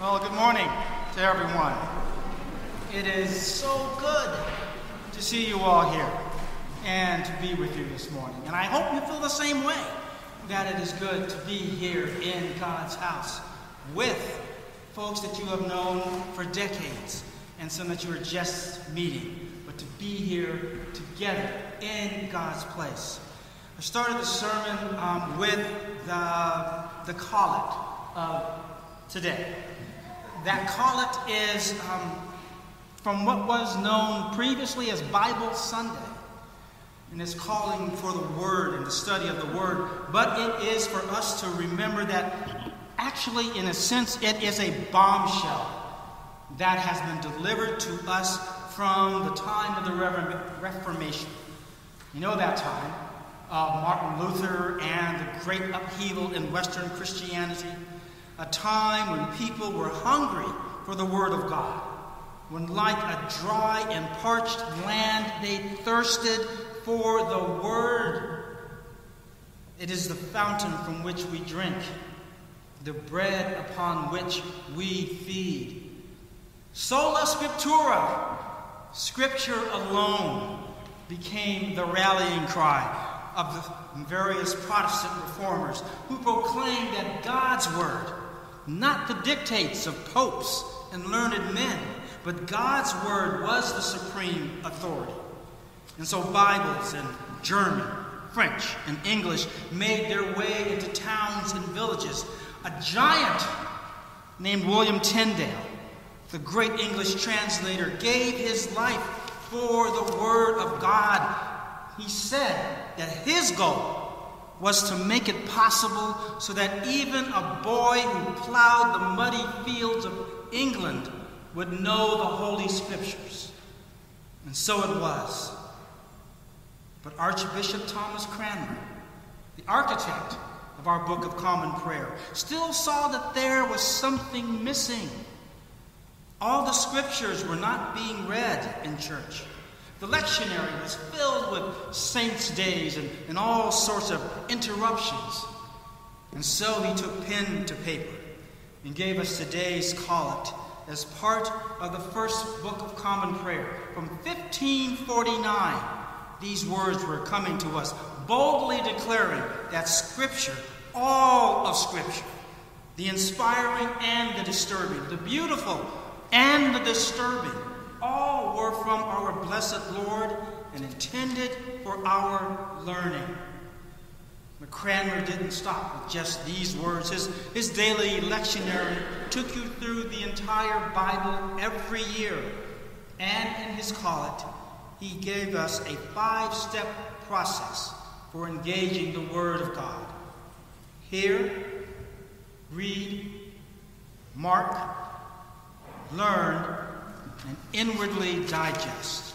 Well, good morning to everyone. It is so good to see you all here and to be with you this morning. And I hope you feel the same way that it is good to be here in God's house with folks that you have known for decades and some that you are just meeting, but to be here together in God's place. I started the sermon um, with the, the collect of today. That collect is um, from what was known previously as Bible Sunday and is calling for the Word and the study of the Word. But it is for us to remember that actually, in a sense, it is a bombshell that has been delivered to us from the time of the Reformation. You know that time of Martin Luther and the great upheaval in Western Christianity a time when people were hungry for the Word of God, when, like a dry and parched land, they thirsted for the Word. It is the fountain from which we drink, the bread upon which we feed. Sola Scriptura, Scripture alone, became the rallying cry of the various Protestant reformers who proclaimed that God's Word not the dictates of popes and learned men, but God's word was the supreme authority. And so Bibles in German, French, and English made their way into towns and villages. A giant named William Tyndale, the great English translator, gave his life for the Word of God. He said that his goal was to make it possible so that even a boy who plowed the muddy fields of England would know the Holy Scriptures. And so it was. But Archbishop Thomas Cranmer, the architect of our Book of Common Prayer, still saw that there was something missing. All the scriptures were not being read in church. The lectionary was filled with saints' days and, and all sorts of interruptions. And so he took pen to paper and gave us today's collect as part of the first book of common prayer. From 1549, these words were coming to us, boldly declaring that Scripture, all of Scripture, the inspiring and the disturbing, the beautiful and the disturbing, all were from our blessed Lord and intended for our learning. McCranmer didn't stop with just these words. His, his daily lectionary took you through the entire Bible every year. And in his collect, he gave us a five step process for engaging the Word of God. Hear, read, mark, learn, and inwardly digest.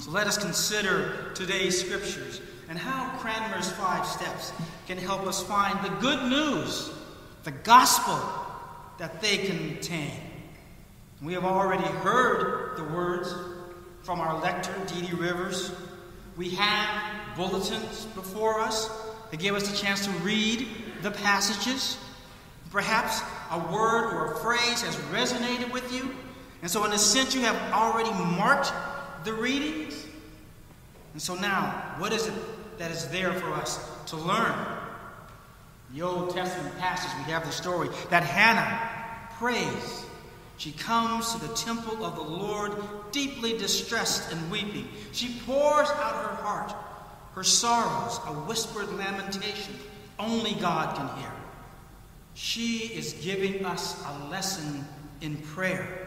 So let us consider today's scriptures and how Cranmer's five steps can help us find the good news, the gospel that they contain. We have already heard the words from our lector, Dee Dee Rivers. We have bulletins before us that give us a chance to read the passages. Perhaps a word or a phrase has resonated with you and so, in a sense, you have already marked the readings. And so, now, what is it that is there for us to learn? The Old Testament passage, we have the story that Hannah prays. She comes to the temple of the Lord deeply distressed and weeping. She pours out her heart, her sorrows, a whispered lamentation only God can hear. She is giving us a lesson in prayer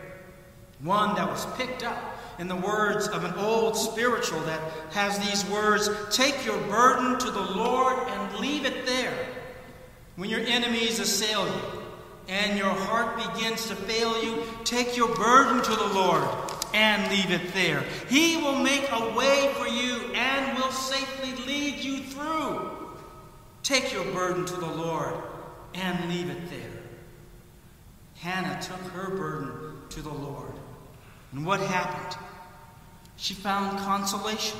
one that was picked up in the words of an old spiritual that has these words Take your burden to the Lord and leave it there. When your enemies assail you and your heart begins to fail you, take your burden to the Lord and leave it there. He will make a way for you and will safely lead you through. Take your burden to the Lord and leave it there. Hannah took her burden to the Lord. And what happened? She found consolation.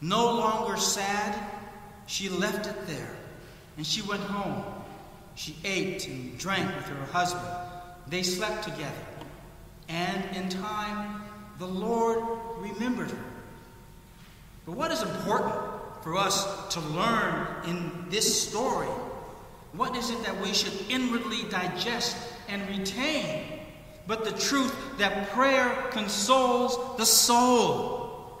No longer sad, she left it there and she went home. She ate and drank with her husband. They slept together. And in time, the Lord remembered her. But what is important for us to learn in this story? What is it that we should inwardly digest and retain? But the truth that prayer consoles the soul.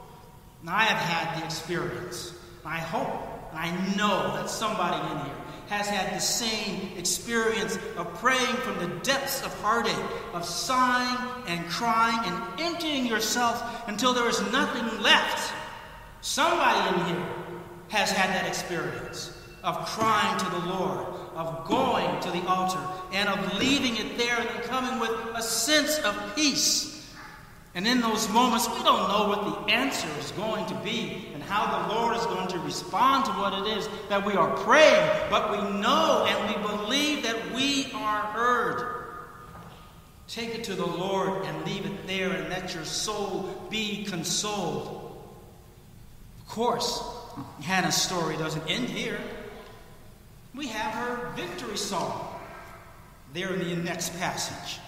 Now, I have had the experience. I hope, I know that somebody in here has had the same experience of praying from the depths of heartache, of sighing and crying and emptying yourself until there is nothing left. Somebody in here has had that experience of crying to the Lord, of going to the altar, and of leaving it there and coming with a sense of peace. And in those moments, we don't know what the answer is going to be and how the Lord is going to respond to what it is that we are praying, but we know and we believe that we are heard. Take it to the Lord and leave it there and let your soul be consoled. Of course, Hannah's story doesn't end here. We have her victory song there in the next passage.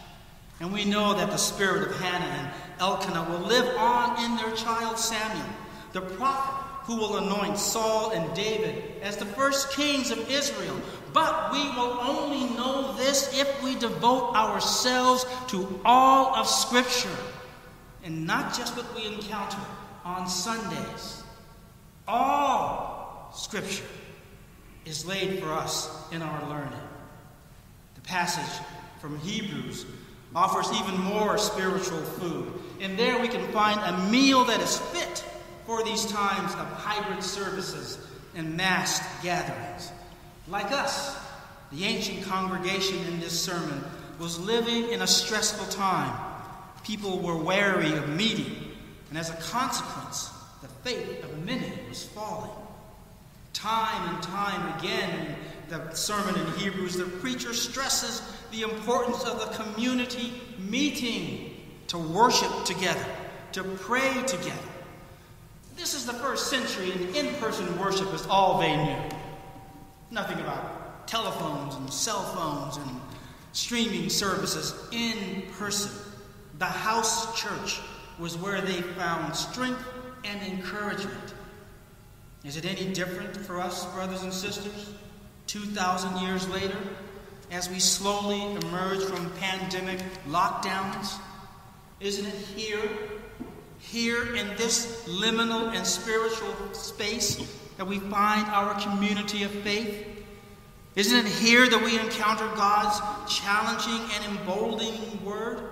And we know that the spirit of Hannah and Elkanah will live on in their child Samuel, the prophet who will anoint Saul and David as the first kings of Israel. But we will only know this if we devote ourselves to all of Scripture and not just what we encounter on Sundays. All Scripture is laid for us in our learning. The passage from Hebrews offers even more spiritual food. And there we can find a meal that is fit for these times of hybrid services and massed gatherings. Like us, the ancient congregation in this sermon was living in a stressful time. People were wary of meeting, and as a consequence, the faith of many was falling. Time and time again in the sermon in Hebrews, the preacher stresses the importance of the community meeting to worship together, to pray together. This is the first century, and in person worship is all they knew. Nothing about telephones and cell phones and streaming services in person. The house church was where they found strength and encouragement. Is it any different for us, brothers and sisters, 2,000 years later, as we slowly emerge from pandemic lockdowns? Isn't it here here in this liminal and spiritual space that we find our community of faith? Isn't it here that we encounter God's challenging and emboldening word?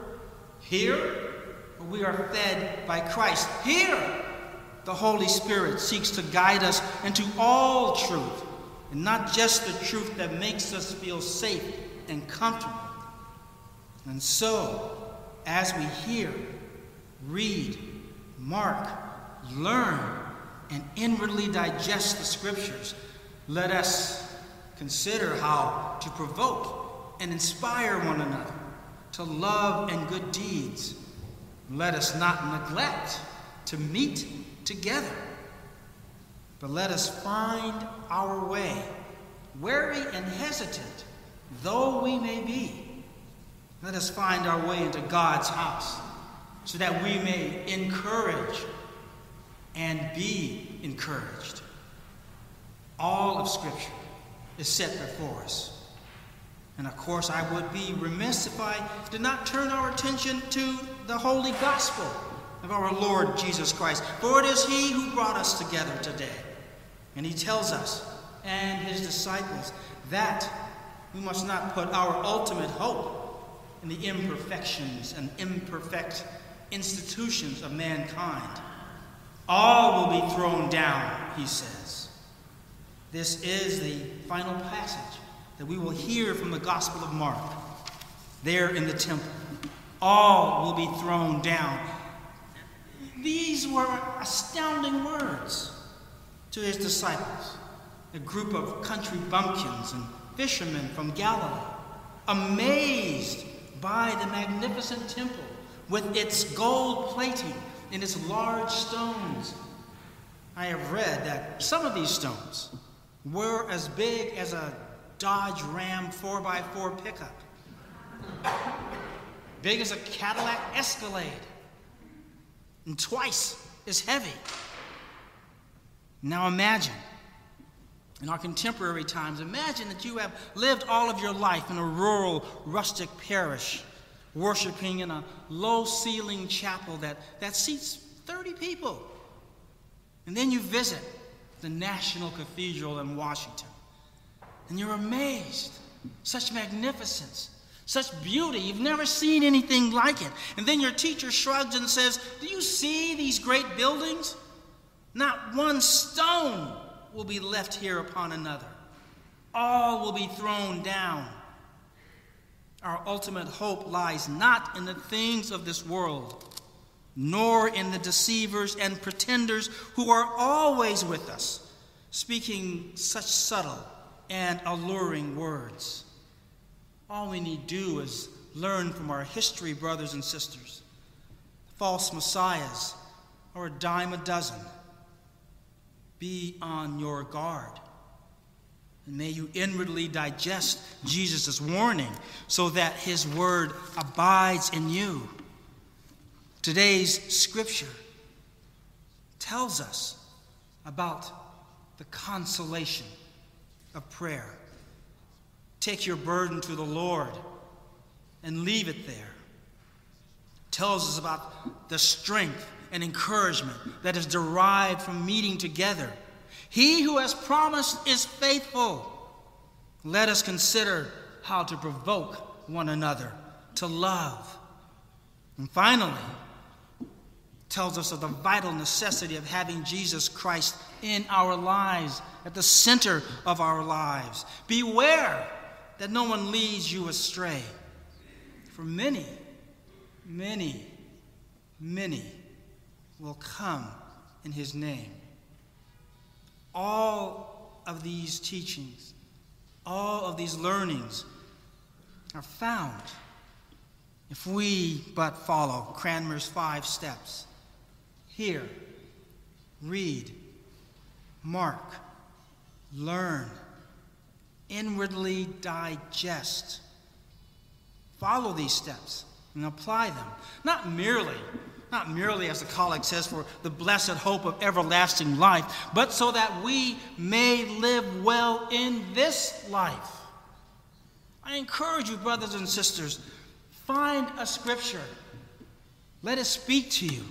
Here, we are fed by Christ. Here, the Holy Spirit seeks to guide us into all truth, and not just the truth that makes us feel safe and comfortable. And so, as we hear, read, mark, learn, and inwardly digest the scriptures, let us consider how to provoke and inspire one another to love and good deeds. Let us not neglect to meet together, but let us find our way, wary and hesitant though we may be. Let us find our way into God's house so that we may encourage and be encouraged. All of Scripture is set before us. And of course, I would be remiss if I did not turn our attention to the holy gospel of our Lord Jesus Christ. For it is He who brought us together today. And He tells us and His disciples that we must not put our ultimate hope in the imperfections and imperfect institutions of mankind. All will be thrown down, he says. This is the final passage that we will hear from the Gospel of Mark there in the temple. All will be thrown down. These were astounding words to his disciples, a group of country bumpkins and fishermen from Galilee, amazed by the magnificent temple with its gold plating and its large stones. I have read that some of these stones were as big as a Dodge Ram 4x4 pickup, big as a Cadillac Escalade, and twice as heavy. Now imagine, in our contemporary times, imagine that you have lived all of your life in a rural, rustic parish, worshiping in a low ceiling chapel that, that seats 30 people. And then you visit the National Cathedral in Washington. And you're amazed. Such magnificence, such beauty. You've never seen anything like it. And then your teacher shrugs and says, Do you see these great buildings? Not one stone will be left here upon another, all will be thrown down. Our ultimate hope lies not in the things of this world nor in the deceivers and pretenders who are always with us, speaking such subtle and alluring words. All we need do is learn from our history, brothers and sisters. False messiahs are a dime a dozen. Be on your guard. And may you inwardly digest Jesus' warning so that his word abides in you. Today's scripture tells us about the consolation of prayer. Take your burden to the Lord and leave it there. Tells us about the strength and encouragement that is derived from meeting together. He who has promised is faithful. Let us consider how to provoke one another to love. And finally, tells us of the vital necessity of having Jesus Christ in our lives, at the center of our lives. Beware that no one leads you astray. For many, many, many will come in his name. All of these teachings, all of these learnings are found if we but follow Cranmer's five steps hear, read, mark, learn, inwardly digest. Follow these steps and apply them. Not merely, not merely, as the collect says, for the blessed hope of everlasting life, but so that we may live well in this life. I encourage you, brothers and sisters, find a scripture. Let it speak to you.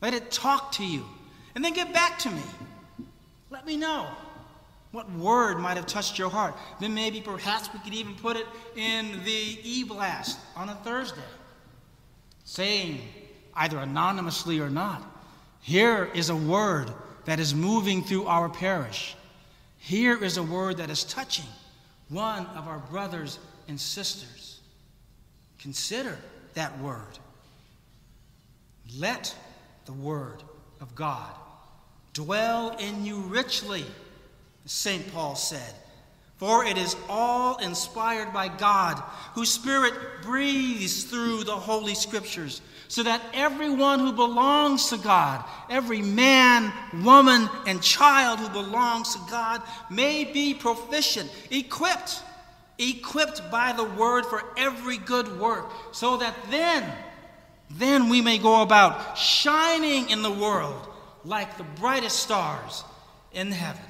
Let it talk to you. And then get back to me. Let me know what word might have touched your heart. Then maybe perhaps we could even put it in the e blast on a Thursday, saying, either anonymously or not, here is a word that is moving through our parish. Here is a word that is touching one of our brothers and sisters. Consider that word. Let the Word of God. Dwell in you richly, St. Paul said. For it is all inspired by God, whose Spirit breathes through the Holy Scriptures, so that everyone who belongs to God, every man, woman, and child who belongs to God, may be proficient, equipped, equipped by the Word for every good work, so that then then we may go about shining in the world like the brightest stars in heaven.